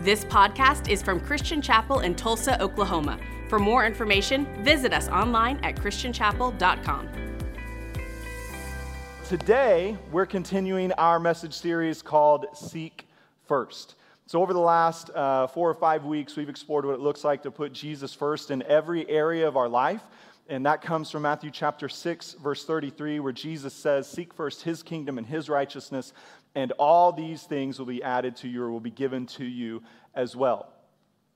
This podcast is from Christian Chapel in Tulsa, Oklahoma. For more information, visit us online at christianchapel.com. Today, we're continuing our message series called Seek First. So, over the last uh, four or five weeks, we've explored what it looks like to put Jesus first in every area of our life. And that comes from Matthew chapter 6, verse 33, where Jesus says, Seek first his kingdom and his righteousness, and all these things will be added to you or will be given to you as well.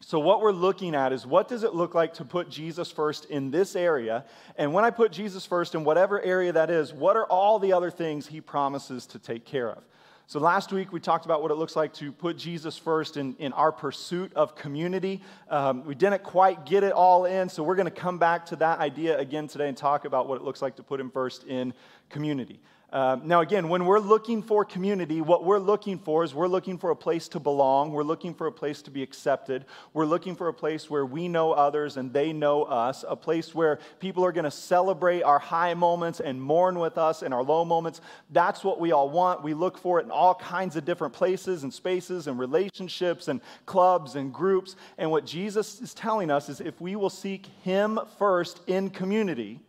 So, what we're looking at is what does it look like to put Jesus first in this area? And when I put Jesus first in whatever area that is, what are all the other things he promises to take care of? So, last week we talked about what it looks like to put Jesus first in, in our pursuit of community. Um, we didn't quite get it all in, so we're going to come back to that idea again today and talk about what it looks like to put him first in community. Um, now, again, when we're looking for community, what we're looking for is we're looking for a place to belong. We're looking for a place to be accepted. We're looking for a place where we know others and they know us, a place where people are going to celebrate our high moments and mourn with us in our low moments. That's what we all want. We look for it in all kinds of different places and spaces and relationships and clubs and groups. And what Jesus is telling us is if we will seek Him first in community,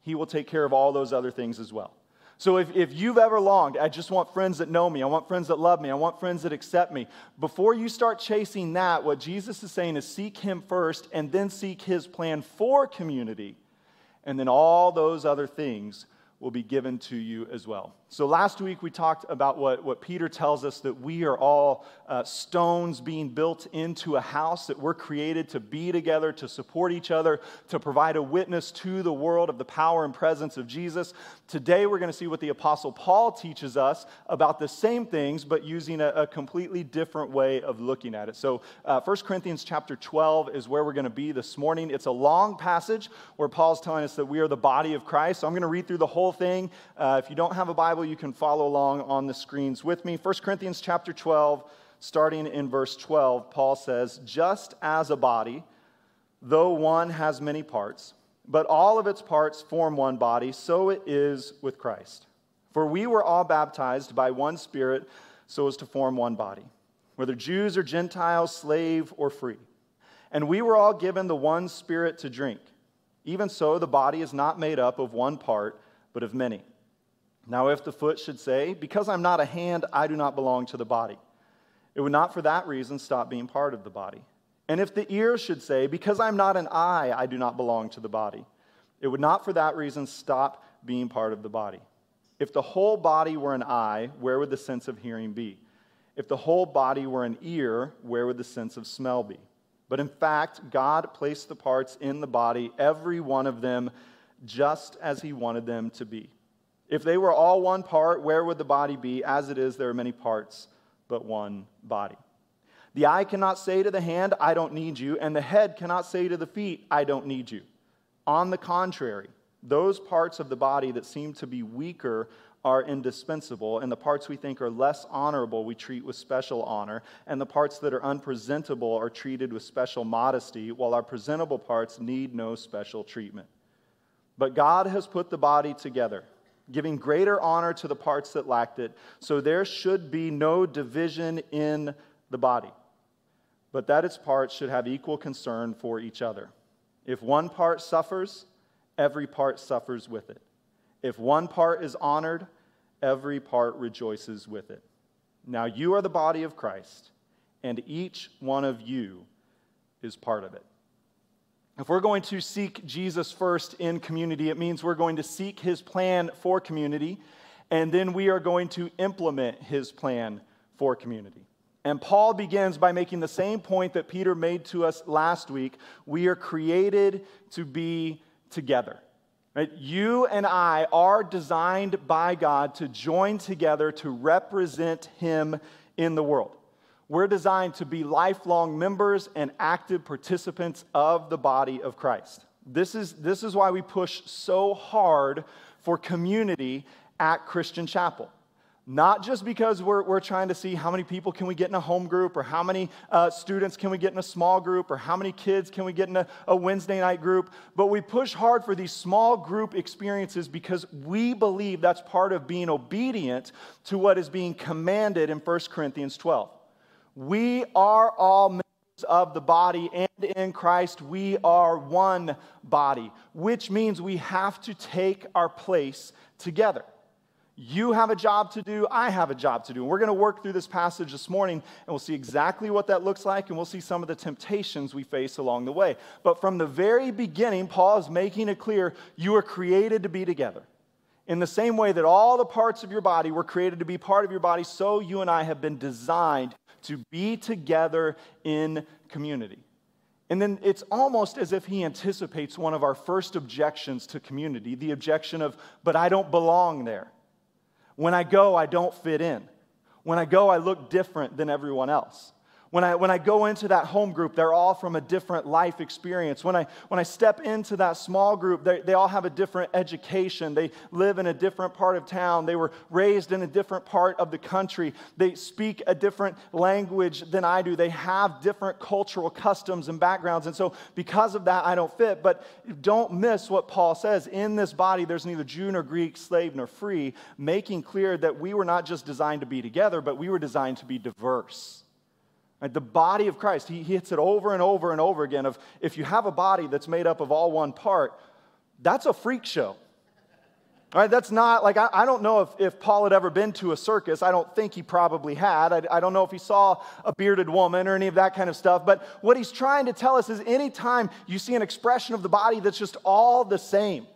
He will take care of all those other things as well. So if, if you've ever longed, I just want friends that know me, I want friends that love me, I want friends that accept me, before you start chasing that, what Jesus is saying is seek Him first and then seek His plan for community, and then all those other things will be given to you as well. So, last week we talked about what, what Peter tells us that we are all uh, stones being built into a house, that we're created to be together, to support each other, to provide a witness to the world of the power and presence of Jesus. Today we're going to see what the Apostle Paul teaches us about the same things, but using a, a completely different way of looking at it. So, uh, 1 Corinthians chapter 12 is where we're going to be this morning. It's a long passage where Paul's telling us that we are the body of Christ. So, I'm going to read through the whole thing. Uh, if you don't have a Bible, Bible, you can follow along on the screens with me. 1 Corinthians chapter 12, starting in verse 12, Paul says, Just as a body, though one has many parts, but all of its parts form one body, so it is with Christ. For we were all baptized by one Spirit so as to form one body, whether Jews or Gentiles, slave or free. And we were all given the one Spirit to drink. Even so, the body is not made up of one part, but of many. Now, if the foot should say, Because I'm not a hand, I do not belong to the body, it would not for that reason stop being part of the body. And if the ear should say, Because I'm not an eye, I do not belong to the body, it would not for that reason stop being part of the body. If the whole body were an eye, where would the sense of hearing be? If the whole body were an ear, where would the sense of smell be? But in fact, God placed the parts in the body, every one of them, just as He wanted them to be. If they were all one part, where would the body be? As it is, there are many parts, but one body. The eye cannot say to the hand, I don't need you, and the head cannot say to the feet, I don't need you. On the contrary, those parts of the body that seem to be weaker are indispensable, and the parts we think are less honorable we treat with special honor, and the parts that are unpresentable are treated with special modesty, while our presentable parts need no special treatment. But God has put the body together giving greater honor to the parts that lacked it. So there should be no division in the body, but that its parts should have equal concern for each other. If one part suffers, every part suffers with it. If one part is honored, every part rejoices with it. Now you are the body of Christ, and each one of you is part of it. If we're going to seek Jesus first in community, it means we're going to seek his plan for community, and then we are going to implement his plan for community. And Paul begins by making the same point that Peter made to us last week. We are created to be together. Right? You and I are designed by God to join together to represent him in the world. We're designed to be lifelong members and active participants of the body of Christ. This is, this is why we push so hard for community at Christian Chapel. Not just because we're, we're trying to see how many people can we get in a home group, or how many uh, students can we get in a small group, or how many kids can we get in a, a Wednesday night group, but we push hard for these small group experiences because we believe that's part of being obedient to what is being commanded in 1 Corinthians 12. We are all members of the body, and in Christ we are one body, which means we have to take our place together. You have a job to do, I have a job to do. And we're going to work through this passage this morning, and we'll see exactly what that looks like, and we'll see some of the temptations we face along the way. But from the very beginning, Paul is making it clear you are created to be together. In the same way that all the parts of your body were created to be part of your body, so you and I have been designed to be together in community. And then it's almost as if he anticipates one of our first objections to community the objection of, but I don't belong there. When I go, I don't fit in. When I go, I look different than everyone else. When I, when I go into that home group, they're all from a different life experience. When I, when I step into that small group, they, they all have a different education. They live in a different part of town. They were raised in a different part of the country. They speak a different language than I do. They have different cultural customs and backgrounds. And so, because of that, I don't fit. But don't miss what Paul says. In this body, there's neither Jew nor Greek, slave nor free, making clear that we were not just designed to be together, but we were designed to be diverse. Right? The body of Christ, he hits it over and over and over again of if you have a body that's made up of all one part, that's a freak show. All right, that's not like, I, I don't know if, if Paul had ever been to a circus. I don't think he probably had. I, I don't know if he saw a bearded woman or any of that kind of stuff. But what he's trying to tell us is anytime you see an expression of the body that's just all the same,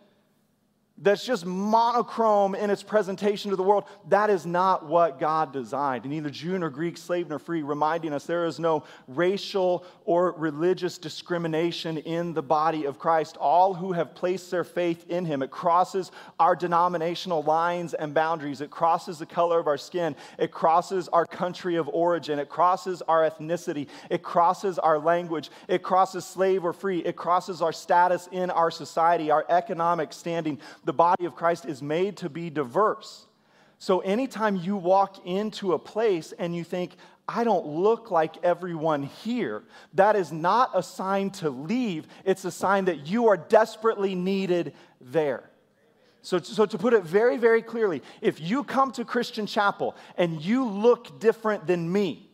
that's just monochrome in its presentation to the world. That is not what God designed. Neither Jew nor Greek, slave nor free, reminding us there is no racial or religious discrimination in the body of Christ. All who have placed their faith in Him. It crosses our denominational lines and boundaries. It crosses the color of our skin. It crosses our country of origin. It crosses our ethnicity. It crosses our language. It crosses slave or free. It crosses our status in our society, our economic standing the body of Christ is made to be diverse. So anytime you walk into a place and you think, I don't look like everyone here, that is not a sign to leave. It's a sign that you are desperately needed there. So, so, to put it very, very clearly, if you come to Christian Chapel and you look different than me,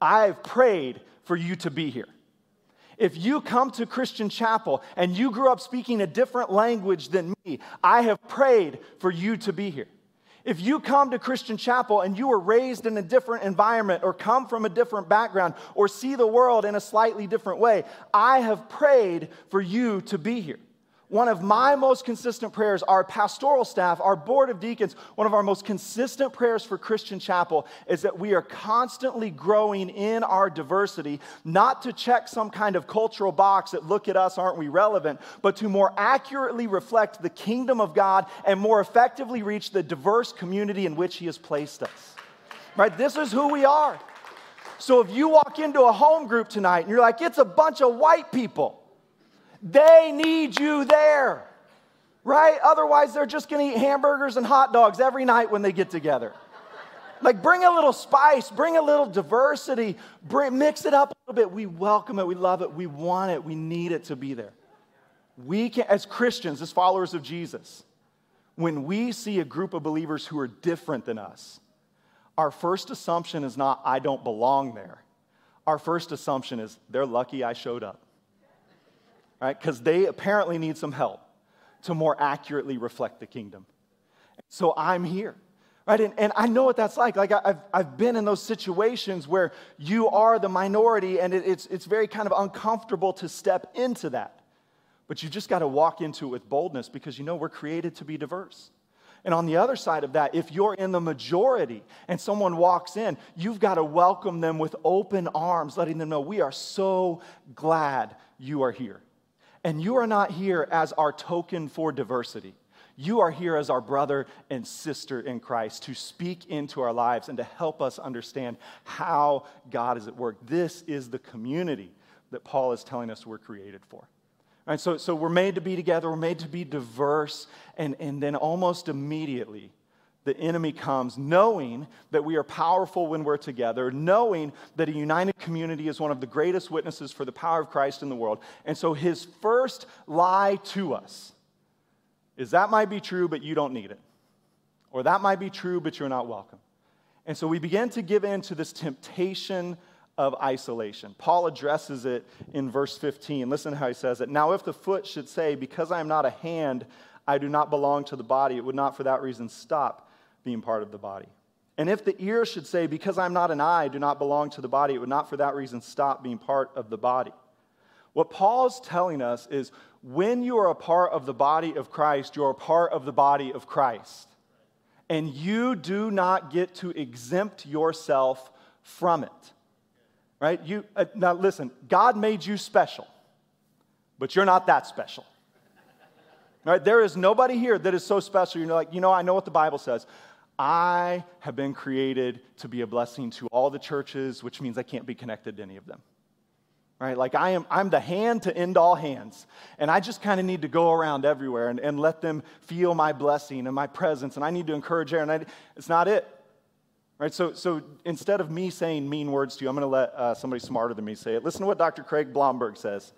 I've prayed for you to be here. If you come to Christian Chapel and you grew up speaking a different language than me, I have prayed for you to be here. If you come to Christian Chapel and you were raised in a different environment or come from a different background or see the world in a slightly different way, I have prayed for you to be here one of my most consistent prayers, our pastoral staff, our board of deacons, one of our most consistent prayers for Christian Chapel is that we are constantly growing in our diversity, not to check some kind of cultural box that look at us, aren't we relevant, but to more accurately reflect the kingdom of God and more effectively reach the diverse community in which He has placed us. Right? This is who we are. So if you walk into a home group tonight and you're like, it's a bunch of white people. They need you there, right? Otherwise, they're just going to eat hamburgers and hot dogs every night when they get together. Like, bring a little spice, bring a little diversity, bring, mix it up a little bit. We welcome it, we love it, we want it, we need it to be there. We can, as Christians, as followers of Jesus, when we see a group of believers who are different than us, our first assumption is not, I don't belong there. Our first assumption is, they're lucky I showed up right? Because they apparently need some help to more accurately reflect the kingdom. So I'm here. Right? And, and I know what that's like. Like, I've, I've been in those situations where you are the minority and it, it's, it's very kind of uncomfortable to step into that. But you just got to walk into it with boldness because you know we're created to be diverse. And on the other side of that, if you're in the majority and someone walks in, you've got to welcome them with open arms, letting them know we are so glad you are here. And you are not here as our token for diversity. You are here as our brother and sister in Christ to speak into our lives and to help us understand how God is at work. This is the community that Paul is telling us we're created for. Right, so, so we're made to be together, we're made to be diverse, and, and then almost immediately, the enemy comes knowing that we are powerful when we're together, knowing that a united community is one of the greatest witnesses for the power of Christ in the world. And so his first lie to us is that might be true, but you don't need it. Or that might be true, but you're not welcome. And so we begin to give in to this temptation of isolation. Paul addresses it in verse 15. Listen to how he says it. Now, if the foot should say, Because I am not a hand, I do not belong to the body, it would not for that reason stop being part of the body. And if the ear should say, Because I'm not an eye, I do not belong to the body, it would not for that reason stop being part of the body. What Paul's telling us is when you are a part of the body of Christ, you're a part of the body of Christ. And you do not get to exempt yourself from it. Right? You, uh, now, listen, God made you special, but you're not that special. Right? There is nobody here that is so special. You're like, you know, I know what the Bible says. I have been created to be a blessing to all the churches, which means I can't be connected to any of them. Right? Like I am, I'm the hand to end all hands. And I just kind of need to go around everywhere and, and let them feel my blessing and my presence. And I need to encourage. And I, it's not it. Right? So, so instead of me saying mean words to you, I'm going to let uh, somebody smarter than me say it. Listen to what Dr. Craig Blomberg says.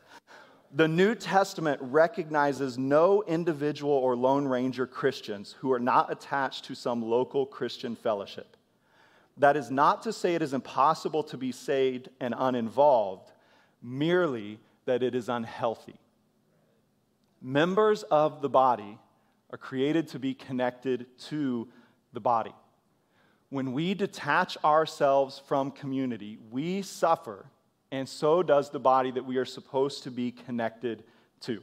The New Testament recognizes no individual or Lone Ranger Christians who are not attached to some local Christian fellowship. That is not to say it is impossible to be saved and uninvolved, merely that it is unhealthy. Members of the body are created to be connected to the body. When we detach ourselves from community, we suffer and so does the body that we are supposed to be connected to.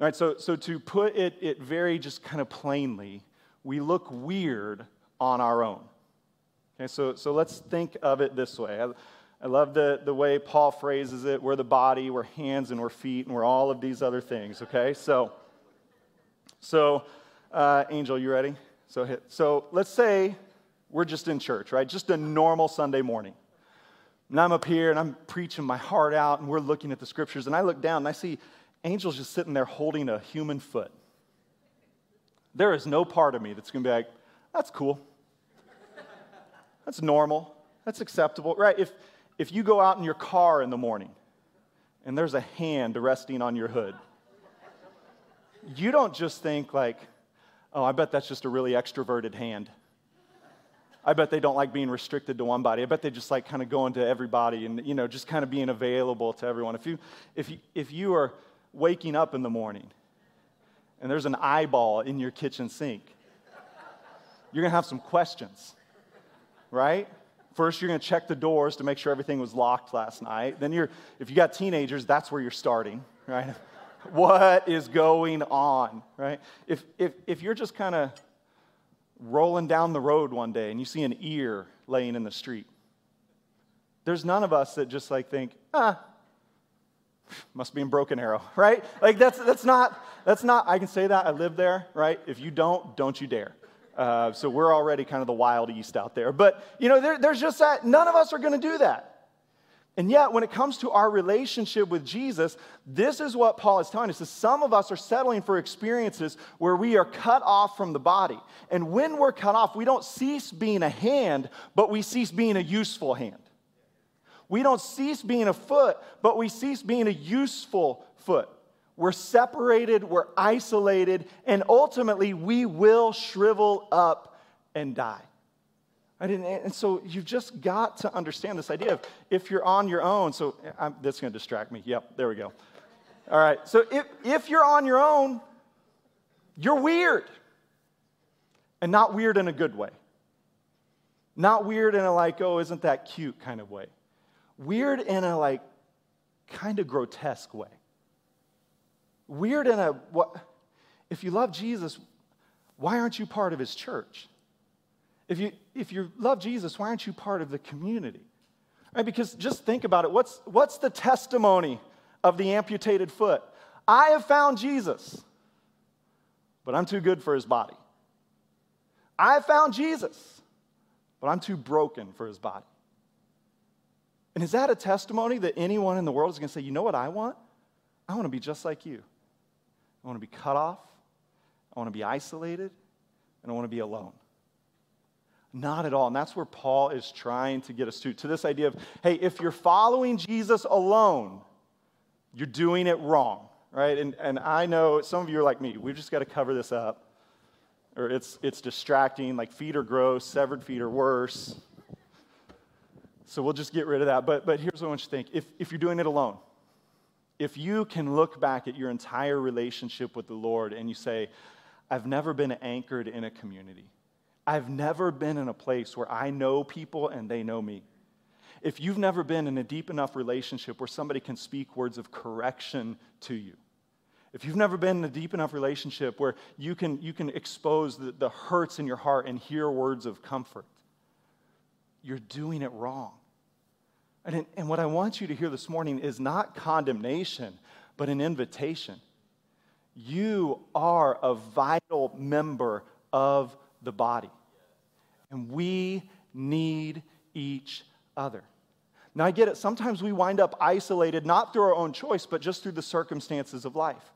All right, so, so to put it, it very just kind of plainly, we look weird on our own. Okay, so, so let's think of it this way. I, I love the, the way Paul phrases it. We're the body, we're hands, and we're feet, and we're all of these other things, okay? So, so uh, Angel, you ready? So, hit. so let's say we're just in church, right? Just a normal Sunday morning. And I'm up here and I'm preaching my heart out, and we're looking at the scriptures, and I look down and I see angels just sitting there holding a human foot. There is no part of me that's going to be like, that's cool. That's normal. That's acceptable, right? If, if you go out in your car in the morning and there's a hand resting on your hood, you don't just think, like, oh, I bet that's just a really extroverted hand. I bet they don't like being restricted to one body. I bet they just like kind of going to everybody and, you know, just kind of being available to everyone. If you, if you, if you are waking up in the morning and there's an eyeball in your kitchen sink, you're going to have some questions, right? First, you're going to check the doors to make sure everything was locked last night. Then, you're, if you got teenagers, that's where you're starting, right? what is going on, right? If, if, if you're just kind of rolling down the road one day and you see an ear laying in the street. There's none of us that just like think, ah, must be in Broken Arrow, right? Like that's that's not that's not. I can say that I live there, right? If you don't, don't you dare. Uh, so we're already kind of the wild east out there. But you know, there, there's just that. None of us are going to do that. And yet, when it comes to our relationship with Jesus, this is what Paul is telling us. Is some of us are settling for experiences where we are cut off from the body. And when we're cut off, we don't cease being a hand, but we cease being a useful hand. We don't cease being a foot, but we cease being a useful foot. We're separated, we're isolated, and ultimately we will shrivel up and die. And so you've just got to understand this idea of if you're on your own. So I'm, that's going to distract me. Yep, there we go. All right. So if, if you're on your own, you're weird. And not weird in a good way. Not weird in a like, oh, isn't that cute kind of way. Weird in a like kind of grotesque way. Weird in a what if you love Jesus, why aren't you part of his church? If you, if you love Jesus, why aren't you part of the community? Right? Because just think about it. What's, what's the testimony of the amputated foot? I have found Jesus, but I'm too good for his body. I have found Jesus, but I'm too broken for his body. And is that a testimony that anyone in the world is going to say, you know what I want? I want to be just like you. I want to be cut off. I want to be isolated. And I want to be alone. Not at all. And that's where Paul is trying to get us to, to this idea of hey, if you're following Jesus alone, you're doing it wrong, right? And, and I know some of you are like me. We've just got to cover this up, or it's, it's distracting. Like feet are gross, severed feet are worse. So we'll just get rid of that. But, but here's what I want you to think if, if you're doing it alone, if you can look back at your entire relationship with the Lord and you say, I've never been anchored in a community, I've never been in a place where I know people and they know me. If you've never been in a deep enough relationship where somebody can speak words of correction to you, if you've never been in a deep enough relationship where you can, you can expose the, the hurts in your heart and hear words of comfort, you're doing it wrong. And, and what I want you to hear this morning is not condemnation, but an invitation. You are a vital member of the body, and we need each other. Now, I get it. Sometimes we wind up isolated, not through our own choice, but just through the circumstances of life.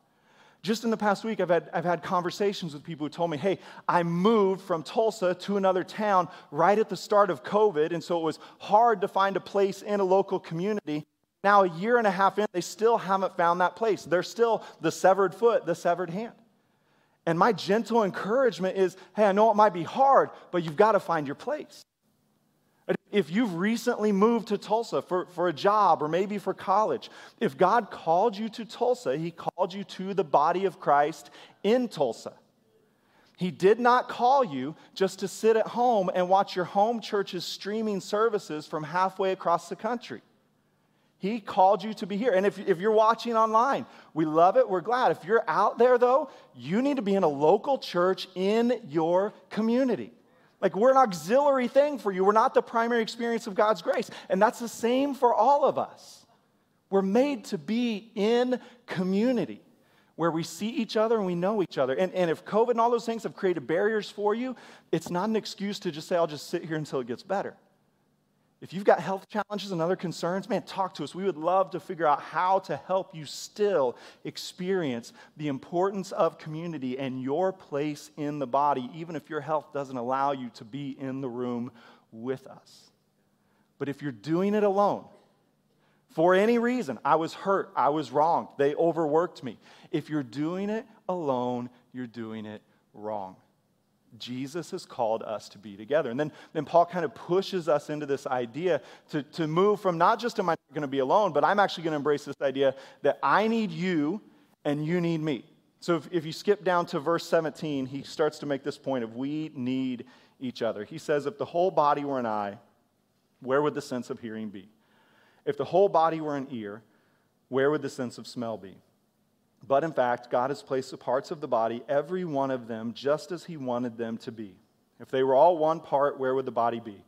Just in the past week, I've had, I've had conversations with people who told me, hey, I moved from Tulsa to another town right at the start of COVID, and so it was hard to find a place in a local community. Now, a year and a half in, they still haven't found that place. They're still the severed foot, the severed hand. And my gentle encouragement is hey, I know it might be hard, but you've got to find your place. If you've recently moved to Tulsa for, for a job or maybe for college, if God called you to Tulsa, He called you to the body of Christ in Tulsa. He did not call you just to sit at home and watch your home church's streaming services from halfway across the country. He called you to be here. And if, if you're watching online, we love it. We're glad. If you're out there, though, you need to be in a local church in your community. Like, we're an auxiliary thing for you. We're not the primary experience of God's grace. And that's the same for all of us. We're made to be in community where we see each other and we know each other. And, and if COVID and all those things have created barriers for you, it's not an excuse to just say, I'll just sit here until it gets better. If you've got health challenges and other concerns, man, talk to us. We would love to figure out how to help you still experience the importance of community and your place in the body, even if your health doesn't allow you to be in the room with us. But if you're doing it alone, for any reason, I was hurt, I was wrong, they overworked me. If you're doing it alone, you're doing it wrong. Jesus has called us to be together. And then, then Paul kind of pushes us into this idea to, to move from not just am I going to be alone, but I'm actually going to embrace this idea that I need you and you need me. So if, if you skip down to verse 17, he starts to make this point of we need each other. He says, if the whole body were an eye, where would the sense of hearing be? If the whole body were an ear, where would the sense of smell be? But in fact, God has placed the parts of the body, every one of them, just as He wanted them to be. If they were all one part, where would the body be?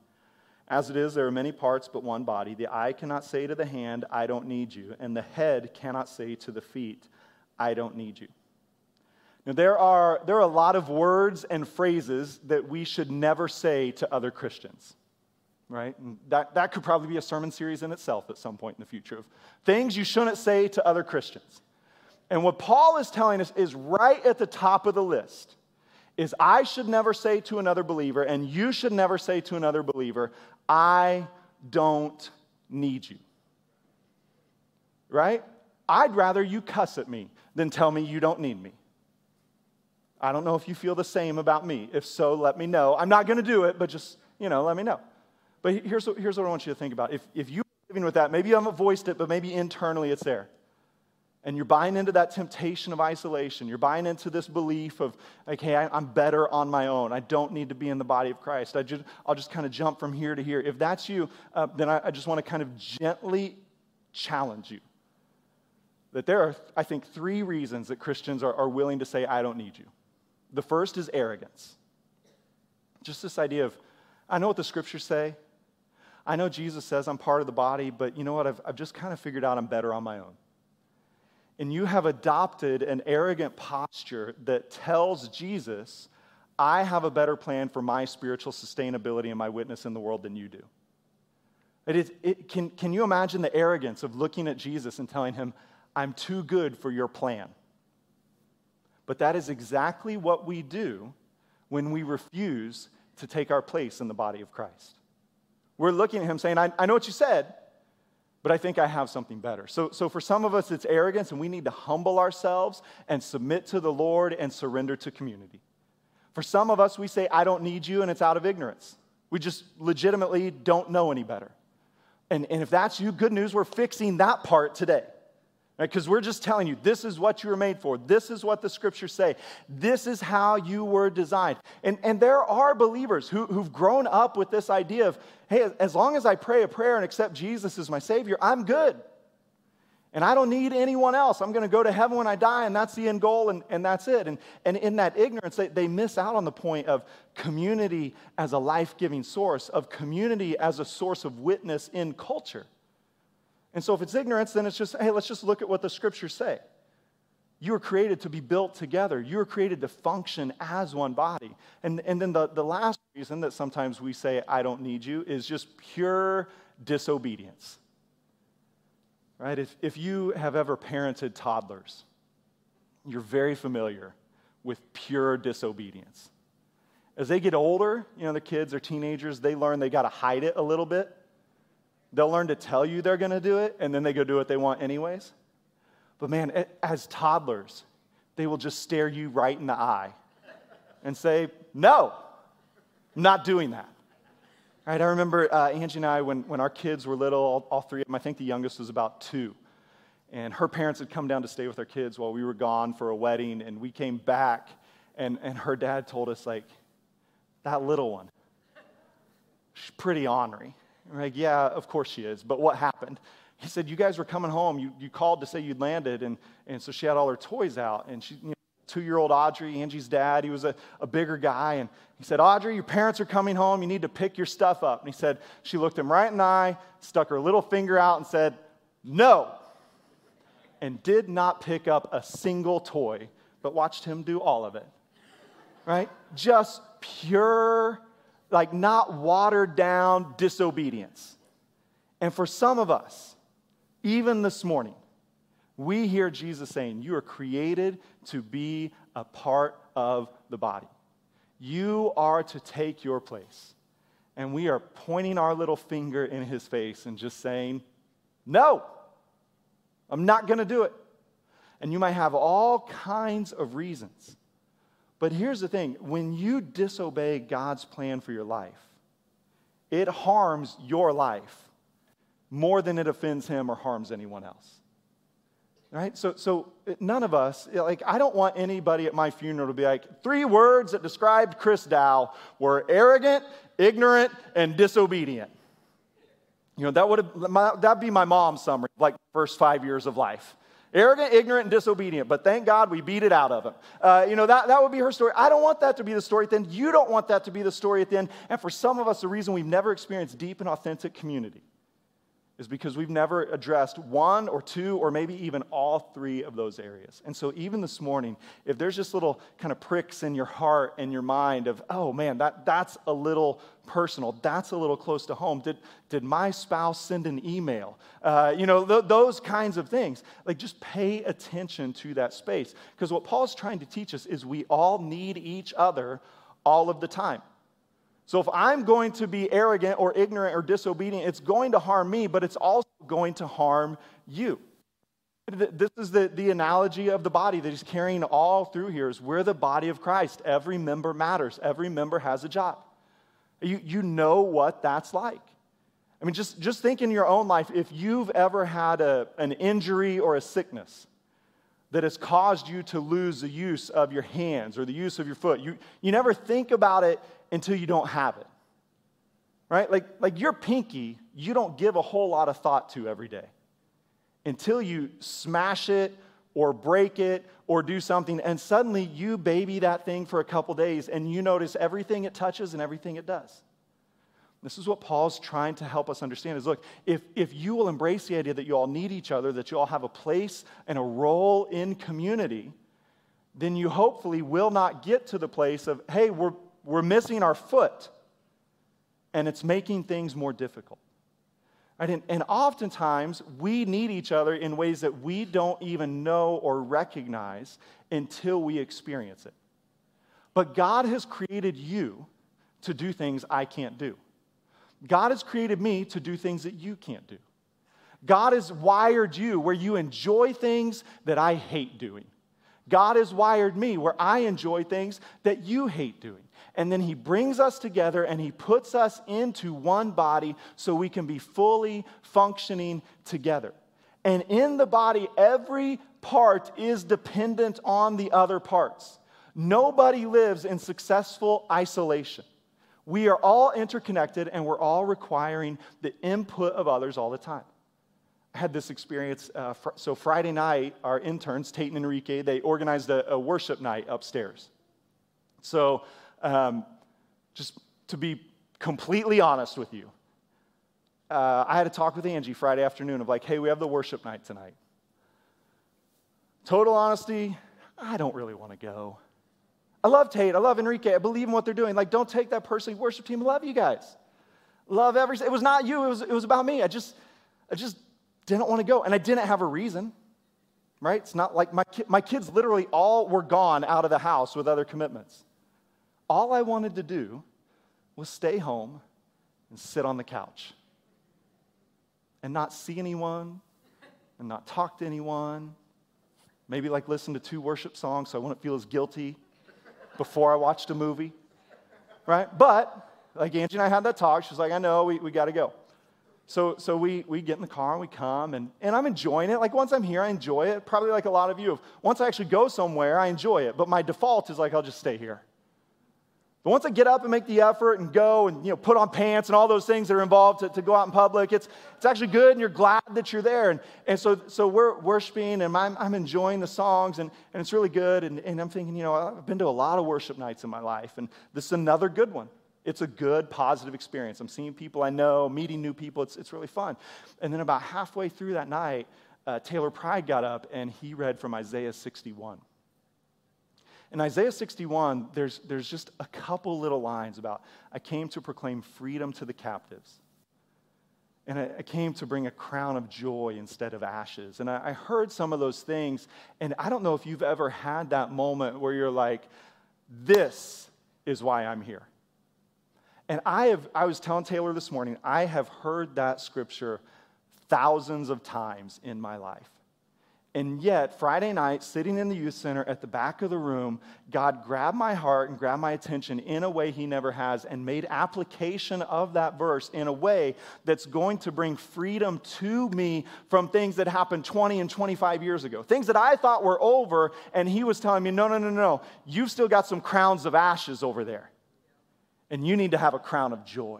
As it is, there are many parts, but one body. The eye cannot say to the hand, I don't need you, and the head cannot say to the feet, I don't need you. Now, there are, there are a lot of words and phrases that we should never say to other Christians, right? And that, that could probably be a sermon series in itself at some point in the future of things you shouldn't say to other Christians. And what Paul is telling us is right at the top of the list is I should never say to another believer and you should never say to another believer, I don't need you. Right? I'd rather you cuss at me than tell me you don't need me. I don't know if you feel the same about me. If so, let me know. I'm not going to do it, but just, you know, let me know. But here's what, here's what I want you to think about. If, if you're living with that, maybe you haven't voiced it, but maybe internally it's there and you're buying into that temptation of isolation. You're buying into this belief of, okay, I, am better on my own. I don't need to be in the body of Christ. I just, I'll just kind of jump from here to here. If that's you, uh, then I, I just want to kind of gently challenge you. That there are, I think, three reasons that Christians are, are willing to say, I don't need you. The first is arrogance. Just this idea of, I know what the scriptures say. I know Jesus says I'm part of the body, but you know what? I've, I've just kind of figured out I'm better on my own and you have adopted an arrogant posture that tells Jesus, I have a better plan for my spiritual sustainability and my witness in the world than you do. It is, it, can, can you imagine the arrogance of looking at Jesus and telling him, I'm too good for your plan? But that is exactly what we do when we refuse to take our place in the body of Christ. We're looking at him saying, I, I know what you said, but I think I have something better. So, so for some of us, it's arrogance, and we need to humble ourselves and submit to the Lord and surrender to community. For some of us, we say, I don't need you, and it's out of ignorance. We just legitimately don't know any better. And, and if that's you, good news, we're fixing that part today. Because right? we're just telling you, this is what you were made for. This is what the scriptures say. This is how you were designed. And, and there are believers who, who've grown up with this idea of, hey, as long as I pray a prayer and accept Jesus as my Savior, I'm good. And I don't need anyone else. I'm going to go to heaven when I die, and that's the end goal, and, and that's it. And, and in that ignorance, they, they miss out on the point of community as a life giving source, of community as a source of witness in culture. And so if it's ignorance, then it's just, hey, let's just look at what the scriptures say. You were created to be built together. You were created to function as one body. And, and then the, the last reason that sometimes we say, I don't need you, is just pure disobedience right? If, if you have ever parented toddlers, you're very familiar with pure disobedience. As they get older, you know, the kids are teenagers, they learn they got to hide it a little bit. They'll learn to tell you they're going to do it, and then they go do what they want anyways. But man, as toddlers, they will just stare you right in the eye and say, No, I'm not doing that. Right, I remember uh, Angie and I, when, when our kids were little, all, all, three of them, I think the youngest was about two. And her parents had come down to stay with our kids while we were gone for a wedding. And we came back, and, and her dad told us, like, that little one, she's pretty ornery. We're like, yeah, of course she is. But what happened? He said, You guys were coming home. You, you called to say you'd landed. And, and so she had all her toys out. And she, you know, two year old Audrey, Angie's dad, he was a, a bigger guy. And he said, Audrey, your parents are coming home. You need to pick your stuff up. And he said, She looked him right in the eye, stuck her little finger out, and said, No. And did not pick up a single toy, but watched him do all of it. Right? Just pure, like not watered down disobedience. And for some of us, even this morning, we hear Jesus saying, You are created to be a part of the body. You are to take your place. And we are pointing our little finger in his face and just saying, No, I'm not going to do it. And you might have all kinds of reasons. But here's the thing when you disobey God's plan for your life, it harms your life more than it offends him or harms anyone else right? So, so none of us, like, I don't want anybody at my funeral to be like, three words that described Chris Dow were arrogant, ignorant, and disobedient. You know, that would have, that'd be my mom's summary, like first five years of life. Arrogant, ignorant, and disobedient, but thank God we beat it out of him. Uh, you know, that, that would be her story. I don't want that to be the story at the end. You don't want that to be the story at the end. And for some of us, the reason we've never experienced deep and authentic community is because we've never addressed one or two or maybe even all three of those areas. And so, even this morning, if there's just little kind of pricks in your heart and your mind of, oh man, that, that's a little personal, that's a little close to home. Did, did my spouse send an email? Uh, you know, th- those kinds of things. Like, just pay attention to that space. Because what Paul's trying to teach us is we all need each other all of the time. So if I'm going to be arrogant or ignorant or disobedient, it's going to harm me, but it's also going to harm you. This is the, the analogy of the body that he's carrying all through here is we're the body of Christ. Every member matters. Every member has a job. You, you know what that's like. I mean, just, just think in your own life, if you've ever had a, an injury or a sickness that has caused you to lose the use of your hands or the use of your foot, you, you never think about it until you don't have it. Right? Like, like your pinky, you don't give a whole lot of thought to every day until you smash it or break it or do something, and suddenly you baby that thing for a couple days and you notice everything it touches and everything it does. This is what Paul's trying to help us understand is look, if, if you will embrace the idea that you all need each other, that you all have a place and a role in community, then you hopefully will not get to the place of, hey, we're, we're missing our foot, and it's making things more difficult. Right? And, and oftentimes, we need each other in ways that we don't even know or recognize until we experience it. But God has created you to do things I can't do. God has created me to do things that you can't do. God has wired you where you enjoy things that I hate doing. God has wired me where I enjoy things that you hate doing. And then he brings us together and he puts us into one body so we can be fully functioning together. And in the body, every part is dependent on the other parts. Nobody lives in successful isolation. We are all interconnected and we're all requiring the input of others all the time. I had this experience. Uh, fr- so, Friday night, our interns, Tate and Enrique, they organized a, a worship night upstairs. So, um, just to be completely honest with you, uh, I had a talk with Angie Friday afternoon of like, hey, we have the worship night tonight. Total honesty, I don't really want to go. I love Tate. I love Enrique. I believe in what they're doing. Like, don't take that personally. Worship team, love you guys. Love every. It was not you. It was, it was about me. I just, I just didn't want to go, and I didn't have a reason. Right? It's not like my ki- my kids literally all were gone out of the house with other commitments. All I wanted to do was stay home and sit on the couch and not see anyone and not talk to anyone. Maybe like listen to two worship songs so I wouldn't feel as guilty before I watched a movie, right? But like Angie and I had that talk. She's like, I know, we, we got to go. So, so we, we get in the car and we come, and, and I'm enjoying it. Like, once I'm here, I enjoy it. Probably like a lot of you. Once I actually go somewhere, I enjoy it. But my default is like, I'll just stay here. But once I get up and make the effort and go and you know, put on pants and all those things that are involved to, to go out in public, it's, it's actually good and you're glad that you're there. And, and so, so we're worshiping and I'm, I'm enjoying the songs and, and it's really good. And, and I'm thinking, you know, I've been to a lot of worship nights in my life and this is another good one. It's a good, positive experience. I'm seeing people I know, meeting new people. It's, it's really fun. And then about halfway through that night, uh, Taylor Pride got up and he read from Isaiah 61. In Isaiah 61, there's, there's just a couple little lines about, I came to proclaim freedom to the captives. And I, I came to bring a crown of joy instead of ashes. And I, I heard some of those things. And I don't know if you've ever had that moment where you're like, this is why I'm here. And I, have, I was telling Taylor this morning, I have heard that scripture thousands of times in my life. And yet, Friday night, sitting in the youth center at the back of the room, God grabbed my heart and grabbed my attention in a way He never has and made application of that verse in a way that's going to bring freedom to me from things that happened 20 and 25 years ago. Things that I thought were over, and He was telling me, no, no, no, no, you've still got some crowns of ashes over there, and you need to have a crown of joy.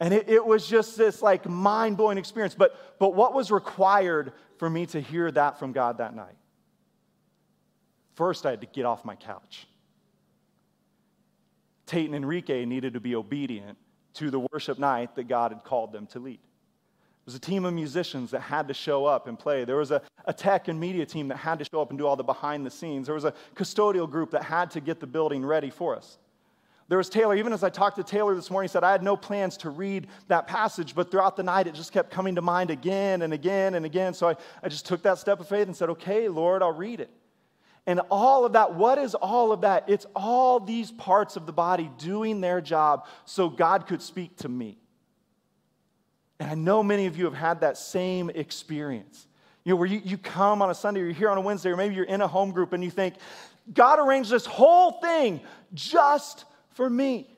And it, it was just this like mind blowing experience. But, but what was required for me to hear that from God that night? First, I had to get off my couch. Tate and Enrique needed to be obedient to the worship night that God had called them to lead. There was a team of musicians that had to show up and play. There was a, a tech and media team that had to show up and do all the behind the scenes. There was a custodial group that had to get the building ready for us. There was Taylor, even as I talked to Taylor this morning, he said, I had no plans to read that passage, but throughout the night it just kept coming to mind again and again and again. So I, I just took that step of faith and said, Okay, Lord, I'll read it. And all of that, what is all of that? It's all these parts of the body doing their job so God could speak to me. And I know many of you have had that same experience. You know, where you, you come on a Sunday or you're here on a Wednesday, or maybe you're in a home group and you think, God arranged this whole thing just for me.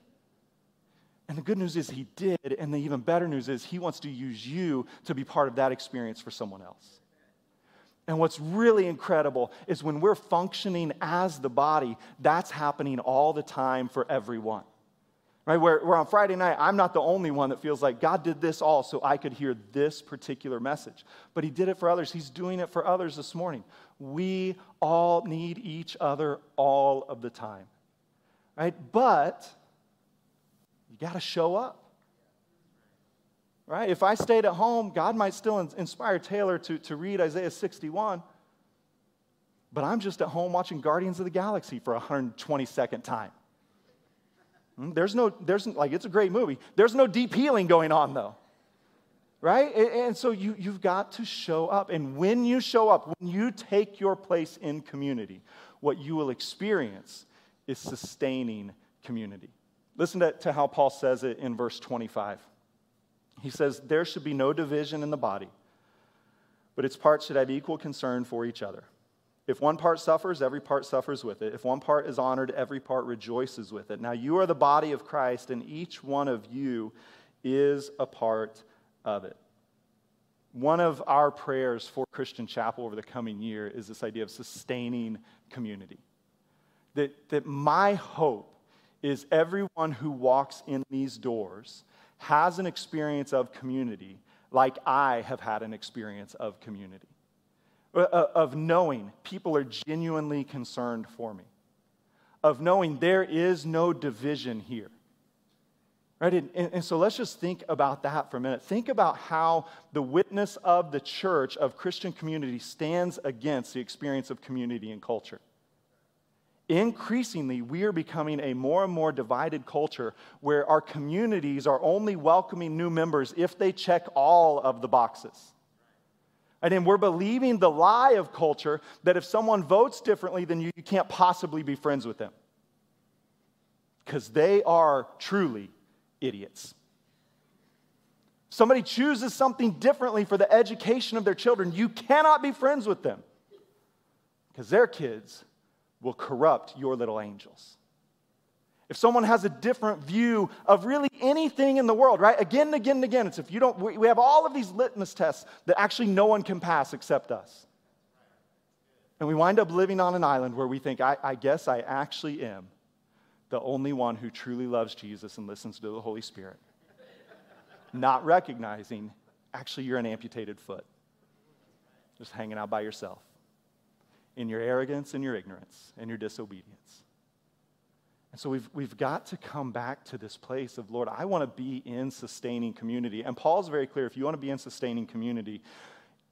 And the good news is he did, and the even better news is he wants to use you to be part of that experience for someone else. And what's really incredible is when we're functioning as the body, that's happening all the time for everyone. Right? Where, where on Friday night, I'm not the only one that feels like God did this all so I could hear this particular message. But He did it for others. He's doing it for others this morning. We all need each other all of the time right? But you got to show up. Right? If I stayed at home, God might still inspire Taylor to, to read Isaiah 61, but I'm just at home watching Guardians of the Galaxy for a 122nd time. Hmm? There's no, there's like, it's a great movie. There's no deep healing going on, though. Right? And so you, you've got to show up. And when you show up, when you take your place in community, what you will experience is sustaining community. Listen to, to how Paul says it in verse 25. He says, There should be no division in the body, but its parts should have equal concern for each other. If one part suffers, every part suffers with it. If one part is honored, every part rejoices with it. Now, you are the body of Christ, and each one of you is a part of it. One of our prayers for Christian Chapel over the coming year is this idea of sustaining community. That, that my hope is everyone who walks in these doors has an experience of community like I have had an experience of community. Uh, uh, of knowing people are genuinely concerned for me, of knowing there is no division here. Right? And, and, so let's just think about that for a minute. Think about how the witness of the church, of Christian community, stands against the experience of community and culture. Increasingly, we are becoming a more and more divided culture where our communities are only welcoming new members if they check all of the boxes. And then we're believing the lie of culture that if someone votes differently than you, you can't possibly be friends with them. Because they are truly idiots. Somebody chooses something differently for the education of their children, you cannot be friends with them. Because their kids will corrupt your little angels. If someone has a different view of really anything in the world, right? Again and again and again, it's if you don't, we have all of these litmus tests that actually no one can pass except us. And we wind up living on an island where we think, I, I guess I actually am the only one who truly loves Jesus and listens to the Holy Spirit. Not recognizing, actually, you're an amputated foot, just hanging out by yourself in your arrogance and your ignorance and your disobedience. And so we've, we've got to come back to this place of, Lord, I want to be in sustaining community. And Paul's very clear if you want to be in sustaining community,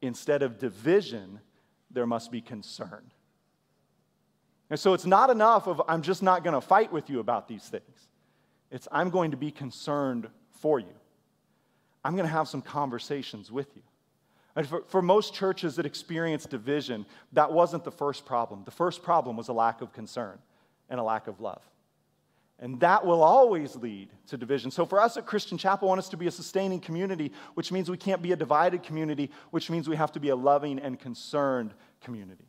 instead of division, there must be concern. And so it's not enough of, I'm just not going to fight with you about these things. It's, I'm going to be concerned for you. I'm going to have some conversations with you. And for, for most churches that experience division, that wasn't the first problem. The first problem was a lack of concern and a lack of love. And that will always lead to division. So, for us at Christian Chapel, I want us to be a sustaining community, which means we can't be a divided community, which means we have to be a loving and concerned community.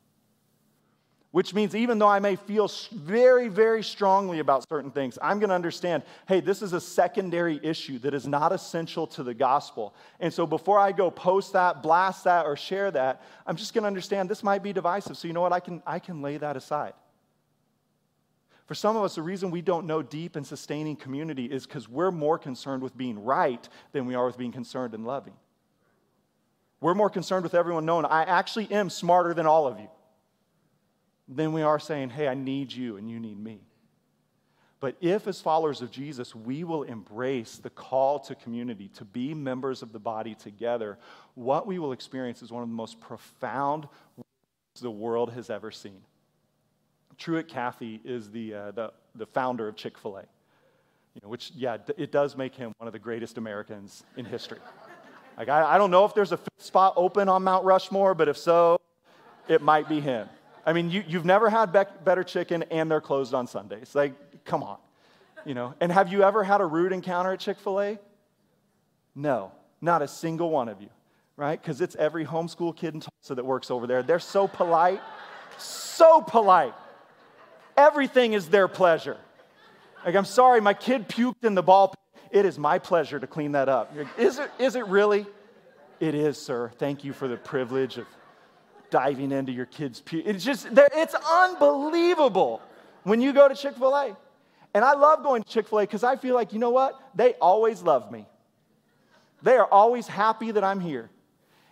Which means even though I may feel very, very strongly about certain things, I'm going to understand hey, this is a secondary issue that is not essential to the gospel. And so before I go post that, blast that, or share that, I'm just going to understand this might be divisive. So you know what? I can, I can lay that aside. For some of us, the reason we don't know deep and sustaining community is because we're more concerned with being right than we are with being concerned and loving. We're more concerned with everyone knowing I actually am smarter than all of you than we are saying, hey, I need you and you need me. But if, as followers of Jesus, we will embrace the call to community, to be members of the body together, what we will experience is one of the most profound the world has ever seen. Truett Cathy is the, uh, the, the founder of Chick fil A, you know, which, yeah, it does make him one of the greatest Americans in history. like, I, I don't know if there's a fifth spot open on Mount Rushmore, but if so, it might be him. I mean, you, you've never had better chicken and they're closed on Sundays. Like, come on. You know, and have you ever had a rude encounter at Chick fil A? No, not a single one of you, right? Because it's every homeschool kid in Tulsa that works over there. They're so polite, so polite. Everything is their pleasure. Like, I'm sorry, my kid puked in the ball. It is my pleasure to clean that up. Like, is, it, is it really? It is, sir. Thank you for the privilege of diving into your kid's puke. It's just, it's unbelievable when you go to Chick fil A. And I love going to Chick fil A because I feel like, you know what? They always love me. They are always happy that I'm here.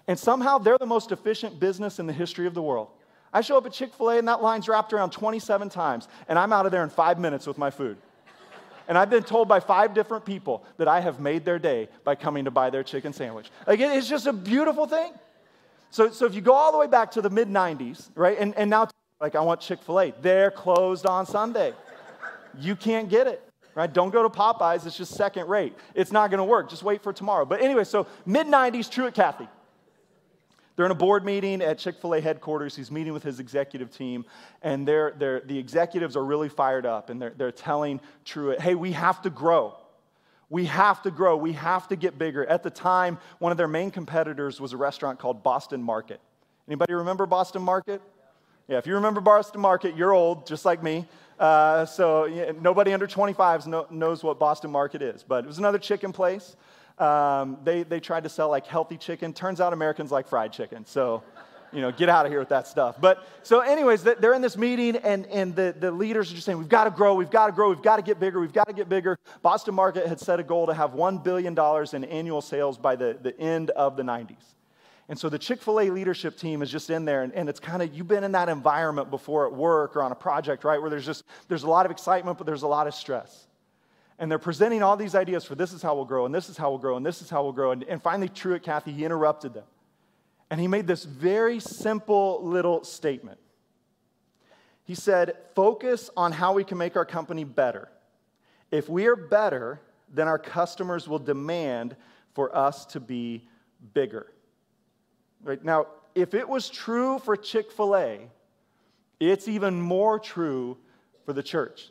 And somehow they're the most efficient business in the history of the world. I show up at Chick fil A and that line's wrapped around 27 times, and I'm out of there in five minutes with my food. And I've been told by five different people that I have made their day by coming to buy their chicken sandwich. Like, it's just a beautiful thing. So, so if you go all the way back to the mid 90s, right, and, and now, like, I want Chick fil A, they're closed on Sunday. You can't get it, right? Don't go to Popeyes, it's just second rate. It's not gonna work, just wait for tomorrow. But anyway, so mid 90s, Truett Cathy. They're in a board meeting at Chick fil A headquarters. He's meeting with his executive team, and they're, they're, the executives are really fired up, and they're, they're telling Truett, hey, we have to grow. We have to grow. We have to get bigger. At the time, one of their main competitors was a restaurant called Boston Market. Anybody remember Boston Market? Yeah, if you remember Boston Market, you're old, just like me. Uh, so yeah, nobody under 25 know, knows what Boston Market is. But it was another chicken place. Um, they, they tried to sell like healthy chicken. Turns out Americans like fried chicken. So, you know, get out of here with that stuff. But so, anyways, they're in this meeting, and, and the, the leaders are just saying, We've got to grow, we've got to grow, we've got to get bigger, we've got to get bigger. Boston Market had set a goal to have $1 billion in annual sales by the, the end of the 90s. And so the Chick fil A leadership team is just in there, and, and it's kind of, you've been in that environment before at work or on a project, right, where there's just, there's a lot of excitement, but there's a lot of stress. And they're presenting all these ideas for this is how we'll grow, and this is how we'll grow, and this is how we'll grow. And, and finally, Truett Cathy, he interrupted them. And he made this very simple little statement. He said, Focus on how we can make our company better. If we are better, then our customers will demand for us to be bigger. Right? Now, if it was true for Chick fil A, it's even more true for the church.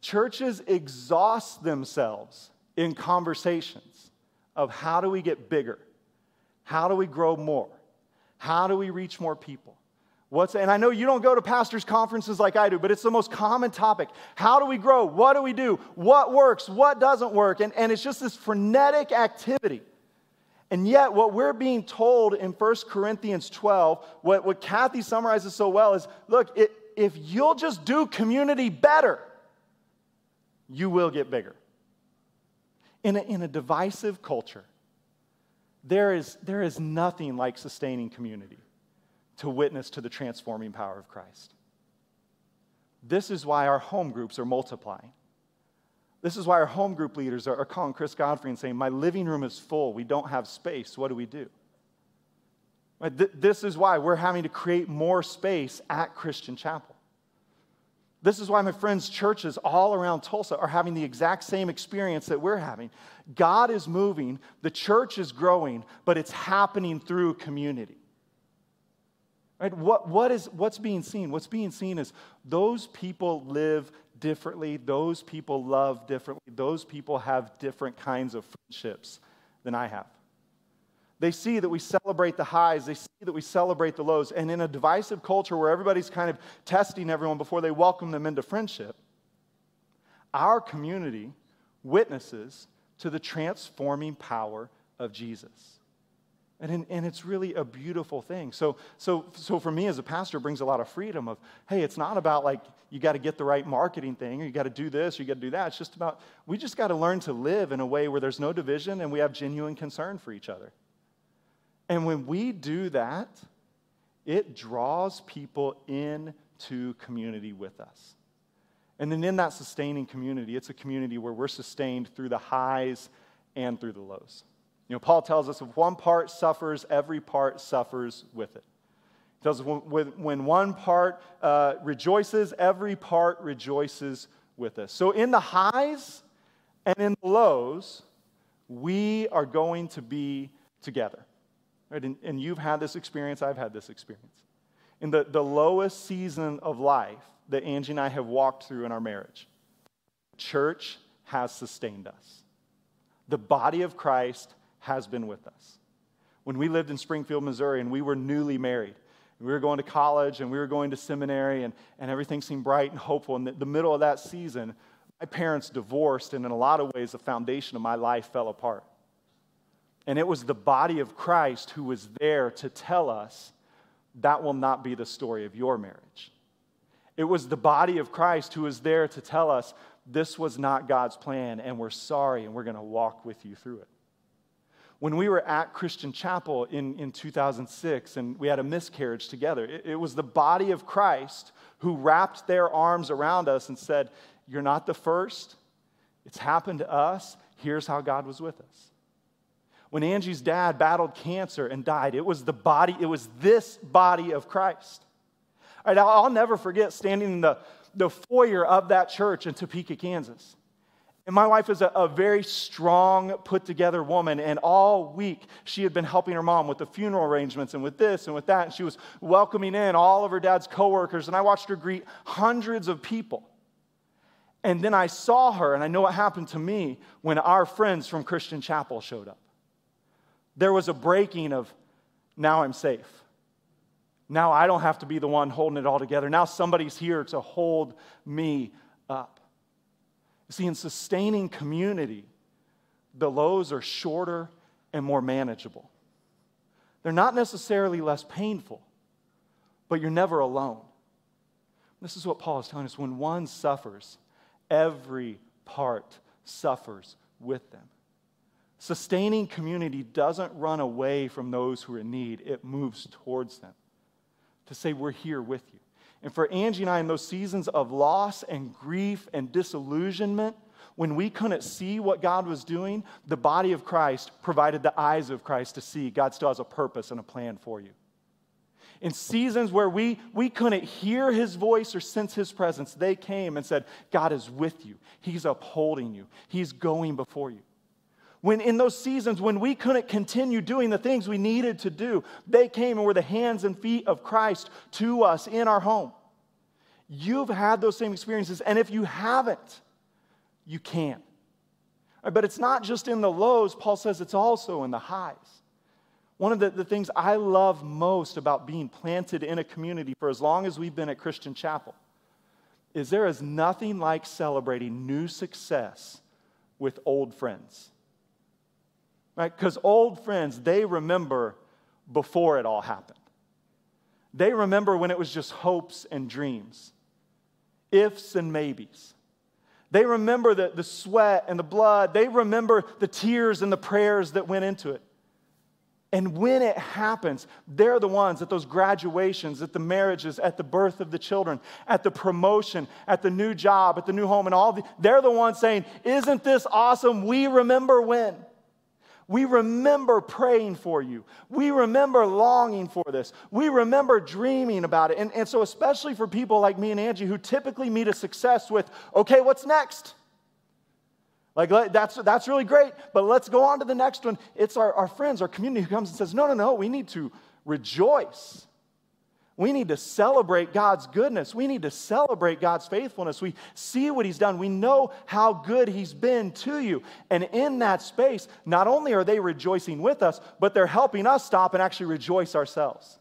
Churches exhaust themselves in conversations of how do we get bigger? How do we grow more? How do we reach more people? What's, and I know you don't go to pastors' conferences like I do, but it's the most common topic. How do we grow? What do we do? What works? What doesn't work? And, and it's just this frenetic activity. And yet, what we're being told in 1 Corinthians 12, what, what Cathy summarizes so well is look, it, if you'll just do community better, you will get bigger. In a, in a divisive culture, there is, there is nothing like sustaining community to witness to the transforming power of Christ. This is why our home groups are multiplying. This is why our home group leaders are, are calling Chris Godfrey and saying, My living room is full. We don't have space. What do we do? This is why we're having to create more space at Christian Chapel. This is why my friends' churches all around Tulsa are having the exact same experience that we're having. God is moving, the church is growing, but it's happening through community. Right? What, what is, what's being seen? What's being seen is those people live differently. Those people love differently. Those people have different kinds of friendships than I have. They see that we celebrate the highs, they see that we celebrate the lows. And in a divisive culture where everybody's kind of testing everyone before they welcome them into friendship, our community witnesses to the transforming power of Jesus. And, and it's really a beautiful thing. So, so, so for me as a pastor, it brings a lot of freedom of, hey, it's not about like you got to get the right marketing thing or you got to do this or you got to do that. It's just about, we just got to learn to live in a way where there's no division and we have genuine concern for each other. And when we do that, it draws people into community with us. And then in that sustaining community, it's a community where we're sustained through the highs and through the lows. You know, Paul tells us if one part suffers, every part suffers with it. He tells us when, when one part uh, rejoices, every part rejoices with us. So in the highs and in the lows, we are going to be together. Right? And, and you've had this experience, I've had this experience. In the, the lowest season of life that Angie and I have walked through in our marriage, church has sustained us. The body of Christ has been with us. When we lived in Springfield, Missouri, and we were newly married, we were going to college and we were going to seminary, and, and everything seemed bright and hopeful. In the, the middle of that season, my parents divorced, and in a lot of ways, the foundation of my life fell apart. And it was the body of Christ who was there to tell us that will not be the story of your marriage. It was the body of Christ who was there to tell us this was not God's plan, and we're sorry, and we're going to walk with you through it when we were at Christian Chapel in, in 2006 and we had a miscarriage together, it, it was the body of Christ who wrapped their arms around us and said, You're not the first. It's happened to us. Here's how God was with us. When Angie's dad battled cancer and died, it was the body, it was this body of Christ. All right, I'll, never forget standing in the, the foyer of that church in Topeka, Kansas. And my wife is a, a, very strong, put together woman. And all week, she had been helping her mom with the funeral arrangements and with this and with that. And she was welcoming in all of her dad's coworkers. And I watched her greet hundreds of people. And then I saw her, and I know what happened to me when our friends from Christian Chapel showed up. There was a breaking of, now I'm safe. Now I don't have to be the one holding it all together. Now somebody's here to hold me up. You See, in sustaining community, the lows are shorter and more manageable. They're not necessarily less painful, but you're never alone. This is what Paul is telling us. When one suffers, every part suffers with them. Sustaining community doesn't run away from those who are in need, it moves towards them to say, We're here with you. And for Angie and I, in those seasons of loss and grief and disillusionment, when we couldn't see what God was doing, the body of Christ provided the eyes of Christ to see God still has a purpose and a plan for you. In seasons where we, we couldn't hear his voice or sense his presence, they came and said, God is with you. He's upholding you. He's going before you. When in those seasons when we couldn't continue doing the things we needed to do, they came and were the hands and feet of Christ to us in our home. You've had those same experiences, and if you haven't, you can. Uh, but it's not just in the lows, Paul says it's also in the highs. One of the, the things I love most about being planted in a community for as long as we've been at Christian Chapel is there is nothing like celebrating new success with old friends. Right? Because old friends, they remember before it all happened. They remember when it was just hopes and dreams, ifs and maybes. They remember the, the sweat and the blood. They remember the tears and the prayers that went into it. And when it happens, they're the ones at those graduations, at the marriages, at the birth of the children, at the promotion, at the new job, at the new home, and all the, they're the ones saying, Isn't this awesome? We remember when. We remember praying for you. We remember longing for this. We remember dreaming about it. And, and so, especially for people like me and Angie who typically meet a success with, okay, what's next? Like, that's, that's really great, but let's go on to the next one. It's our, our friends, our community who comes and says, no, no, no, we need to rejoice. We need to celebrate God's goodness. We need to celebrate God's faithfulness. We see what He's done. We know how good He's been to you. And in that space, not only are they rejoicing with us, but they're helping us stop and actually rejoice ourselves.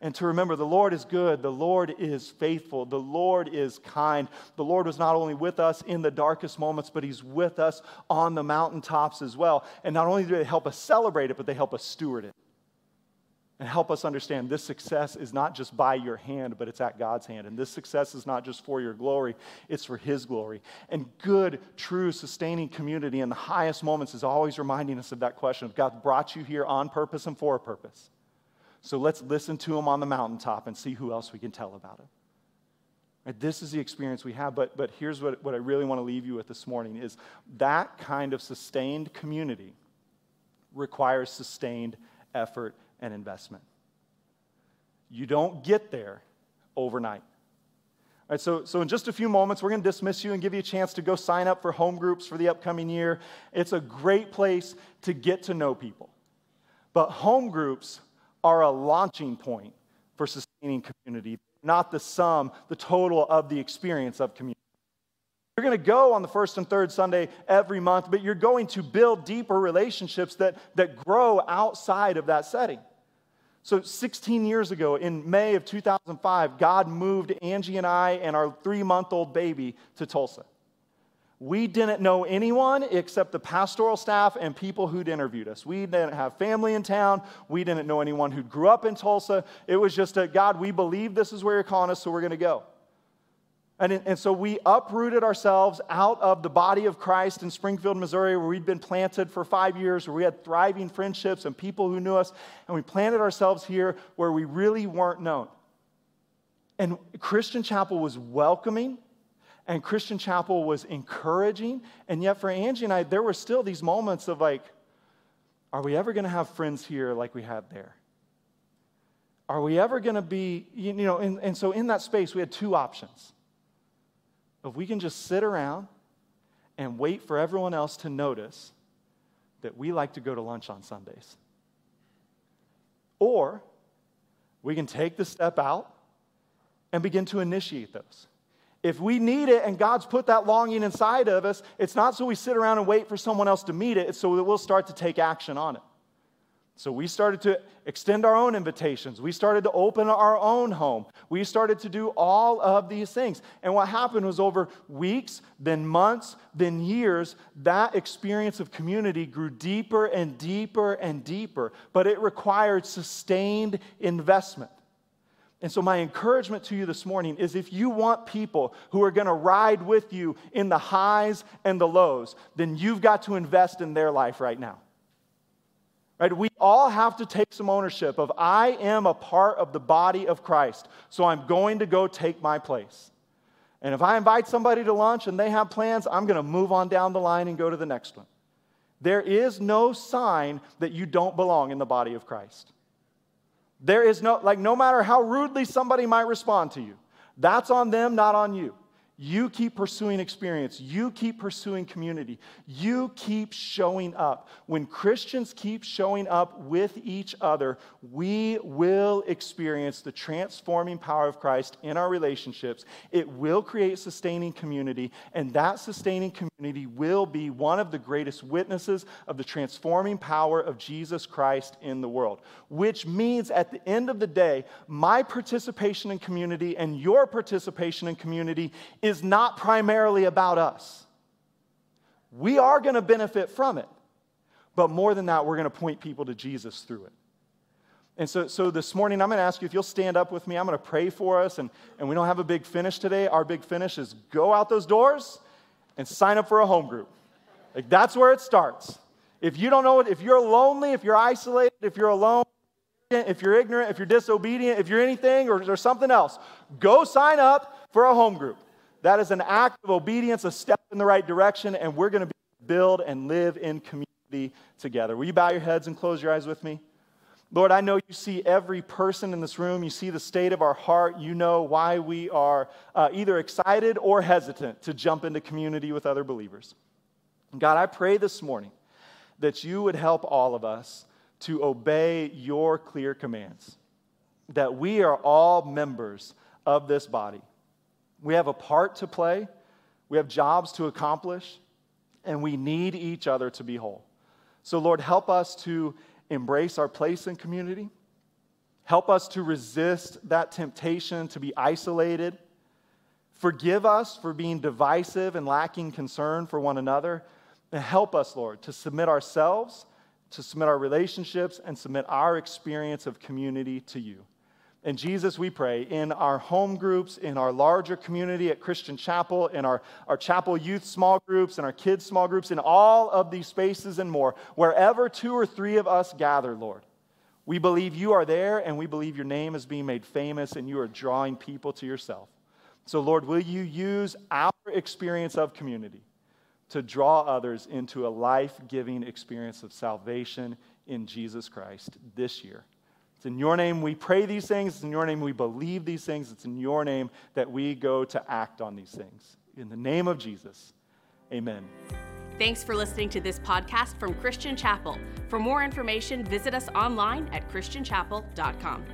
And to remember the Lord is good, the Lord is faithful, the Lord is kind. The Lord was not only with us in the darkest moments, but He's with us on the mountaintops as well. And not only do they help us celebrate it, but they help us steward it and help us understand this success is not just by your hand, but it's at God's hand. And this success is not just for your glory, it's for His glory. And good, true, sustaining community in the highest moments is always reminding us of that question of God brought you here on purpose and for a purpose. So let's listen to Him on the mountaintop and see who else we can tell about it. Right, this is the experience we have, but, but here's what, what I really want to leave you with this morning is that kind of sustained community requires sustained effort and investment. You don't get there overnight. All right, so, so in just a few moments, we're going to dismiss you and give you a chance to go sign up for home groups for the upcoming year. It's a great place to get to know people. But home groups are a launching point for sustaining community, not the sum, the total of the experience of community. You're going to go on the first and third Sunday every month, but you're going to build deeper relationships that, that grow outside of that setting. So, 16 years ago, in May of 2005, God moved Angie and I and our three month old baby to Tulsa. We didn't know anyone except the pastoral staff and people who'd interviewed us. We didn't have family in town. We didn't know anyone who grew up in Tulsa. It was just a God, we believe this is where you're calling us, so we're going to go. And, and so we uprooted ourselves out of the body of Christ in Springfield, Missouri, where we'd been planted for five years, where we had thriving friendships and people who knew us. And we planted ourselves here where we really weren't known. And Christian Chapel was welcoming, and Christian Chapel was encouraging. And yet, for Angie and I, there were still these moments of like, are we ever going to have friends here like we had there? Are we ever going to be, you know, and, and so in that space, we had two options if we can just sit around and wait for everyone else to notice that we like to go to lunch on Sundays. Or we can take the step out and begin to initiate those. If we need it and God's put that longing inside of us, it's not so we sit around and wait for someone else to meet it, it's so that we'll start to take action on it. So we started to extend our own invitations. We started to open our own home. We started to do all of these things. And what happened was over weeks, then months, then years, that experience of community grew deeper and deeper and deeper. But it required sustained investment. And so, my encouragement to you this morning is if you want people who are going to ride with you in the highs and the lows, then you've got to invest in their life right now. Right? We all have to take some ownership of I am a part of the body of Christ, so I'm going to go take my place. And if I invite somebody to lunch and they have plans, I'm going to move on down the line and go to the next one. There is no sign that you don't belong in the body of Christ. There is no, like, no matter how rudely somebody might respond to you, that's on them, not on you. You keep pursuing experience. You keep pursuing community. You keep showing up. When Christians keep showing up with each other, we will experience the transforming power of Christ in our relationships. It will create sustaining community, and that sustaining community will be one of the greatest witnesses of the transforming power of Jesus Christ in the world. Which means at the end of the day, my participation in community and your participation in community is not primarily about us. We are going to benefit from it. But more than that, we're going to point people to Jesus through it. And so, so this morning, I'm going to ask you if you'll stand up with me. I'm going to pray for us. And, and we don't have a big finish today. Our big finish is go out those doors and sign up for a home group. Like, that's where it starts. If you don't know it, if you're lonely, if you're isolated, if you're alone, if you're ignorant, if you're disobedient, if you're anything or, or something else, go sign up for a home group. That is an act of obedience, a step in the right direction, and we're going to build and live in community together. Will you bow your heads and close your eyes with me? Lord, I know you see every person in this room. You see the state of our heart. You know why we are uh, either excited or hesitant to jump into community with other believers. God, I pray this morning that you would help all of us to obey your clear commands, that we are all members of this body we have a part to play, we have jobs to accomplish, and we need each other to be whole. So, Lord, help us to embrace our place in community. Help us to resist that temptation to be isolated. Forgive us for being divisive and lacking concern for one another. And help us, Lord, to submit ourselves, to submit our relationships, and submit our experience of community to you. And Jesus, we pray, in our home groups, in our larger community at Christian Chapel, in our, our chapel youth small groups, in our kids small groups, in all of these spaces and more, wherever two or three of us gather, Lord, we believe you are there and we believe your name is being made famous and you are drawing people to yourself. So, Lord, will you use our experience of community to draw others into a life giving experience of salvation in Jesus Christ this year? It's in your name we pray these things. It's in your name we believe these things. It's in your name that we go to act on these things. In the name of Jesus, amen. Thanks for listening to this podcast from Christian Chapel. For more information, visit us online at christianchapel.com.